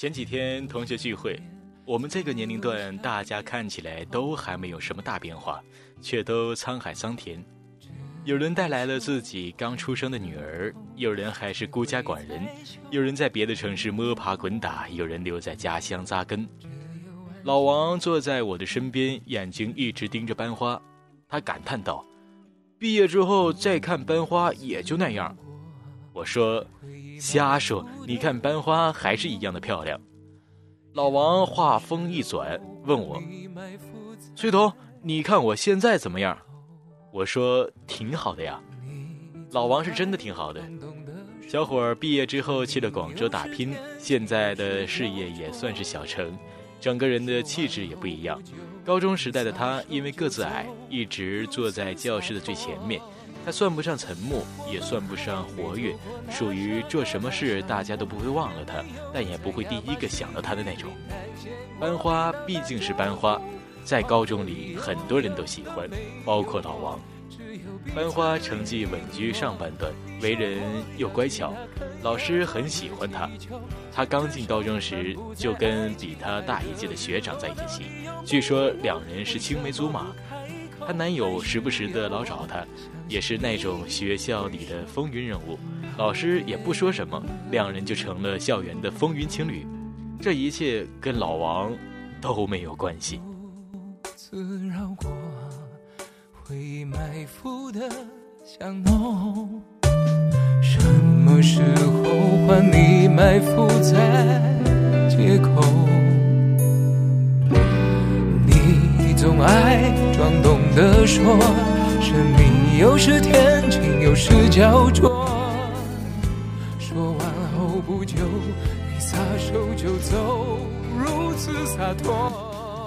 前几天同学聚会，我们这个年龄段大家看起来都还没有什么大变化，却都沧海桑田。有人带来了自己刚出生的女儿，有人还是孤家寡人，有人在别的城市摸爬滚打，有人留在家乡扎根。老王坐在我的身边，眼睛一直盯着班花，他感叹道：“毕业之后再看班花也就那样。”我说：“瞎说，你看班花还是一样的漂亮。”老王话锋一转，问我：“崔彤，你看我现在怎么样？”我说：“挺好的呀。”老王是真的挺好的。小伙儿毕业之后去了广州打拼，现在的事业也算是小成，整个人的气质也不一样。高中时代的他，因为个子矮，一直坐在教室的最前面。他算不上沉默，也算不上活跃，属于做什么事大家都不会忘了他，但也不会第一个想到他的那种。班花毕竟是班花，在高中里很多人都喜欢，包括老王。班花成绩稳居上半段，为人又乖巧，老师很喜欢她。她刚进高中时就跟比她大一届的学长在一起，据说两人是青梅竹马。她男友时不时的老找她，也是那种学校里的风云人物，老师也不说什么，两人就成了校园的风云情侣。这一切跟老王都没有关系。什么时候换你埋伏在街口？总爱装懂的说，生命有时天晴，有时焦灼。说完后不久，你撒手就走，如此洒脱。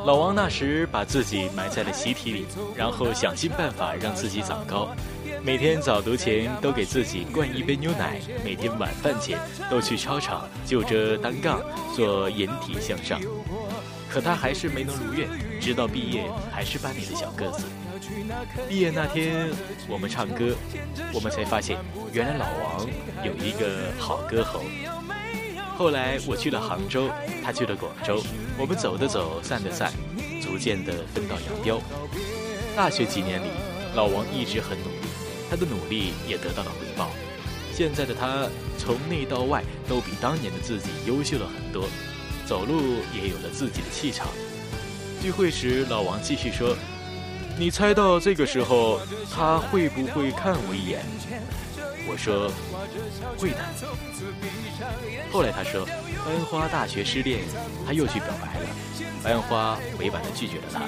老王那时把自己埋在了习题里，然后想尽办法让自己长高。每天早读前都给自己灌一杯牛奶，每天晚饭前都去操场就着单杠做引体向上。可他还是没能如愿，直到毕业还是班里的小个子。毕业那天，我们唱歌，我们才发现，原来老王有一个好歌喉。后来我去了杭州，他去了广州，我们走的走，散的散，逐渐的分道扬镳。大学几年里，老王一直很努力，他的努力也得到了回报。现在的他，从内到外都比当年的自己优秀了很多。走路也有了自己的气场。聚会时，老王继续说：“你猜到这个时候他会不会看我一眼？”我说：“会的。”后来他说：“班花大学失恋，他又去表白了。班花委婉地拒绝了他。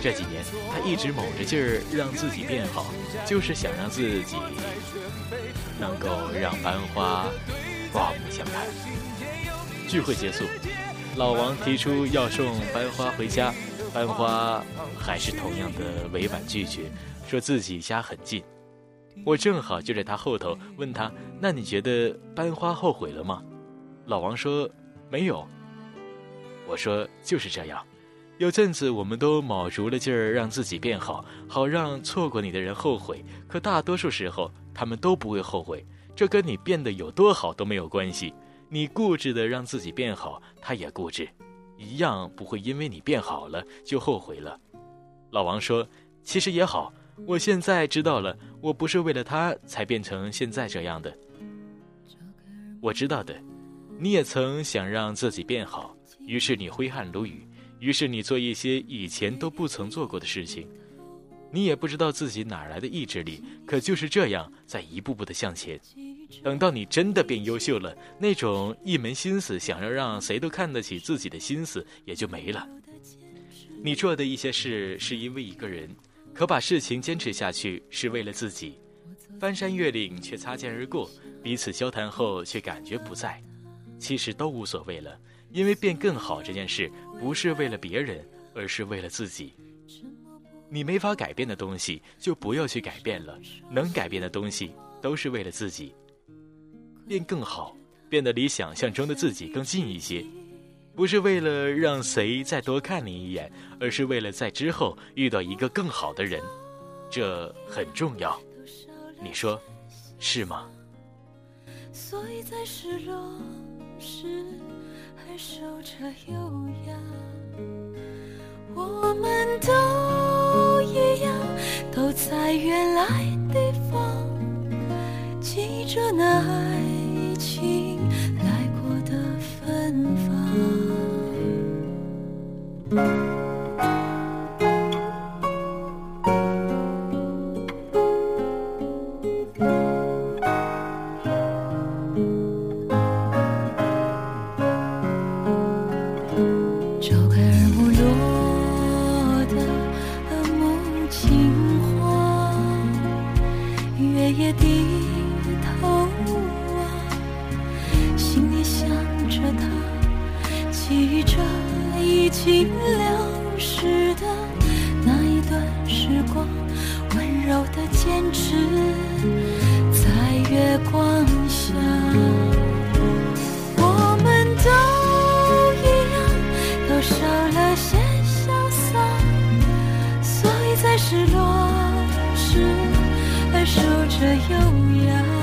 这几年，他一直卯着劲儿让自己变好，就是想让自己能够让班花刮目相看。”聚会结束。老王提出要送班花回家，班花还是同样的委婉拒绝，说自己家很近。我正好就在他后头，问他：“那你觉得班花后悔了吗？”老王说：“没有。”我说：“就是这样，有阵子我们都卯足了劲儿让自己变好，好让错过你的人后悔。可大多数时候，他们都不会后悔，这跟你变得有多好都没有关系。”你固执的让自己变好，他也固执，一样不会因为你变好了就后悔了。老王说：“其实也好，我现在知道了，我不是为了他才变成现在这样的。我知道的，你也曾想让自己变好，于是你挥汗如雨，于是你做一些以前都不曾做过的事情。你也不知道自己哪来的意志力，可就是这样在一步步的向前。”等到你真的变优秀了，那种一门心思想要让谁都看得起自己的心思也就没了。你做的一些事是因为一个人，可把事情坚持下去是为了自己。翻山越岭却擦肩而过，彼此交谈后却感觉不在，其实都无所谓了。因为变更好这件事不是为了别人，而是为了自己。你没法改变的东西就不要去改变了，能改变的东西都是为了自己。变更好变得离想象中的自己更近一些。不是为了让谁再多看你一眼而是为了在之后遇到一个更好的人这很重要。你说是吗？所以在失落时还守着优雅。我们都也低头望，心里想着他，记着已经流逝的那一段时光。着优雅。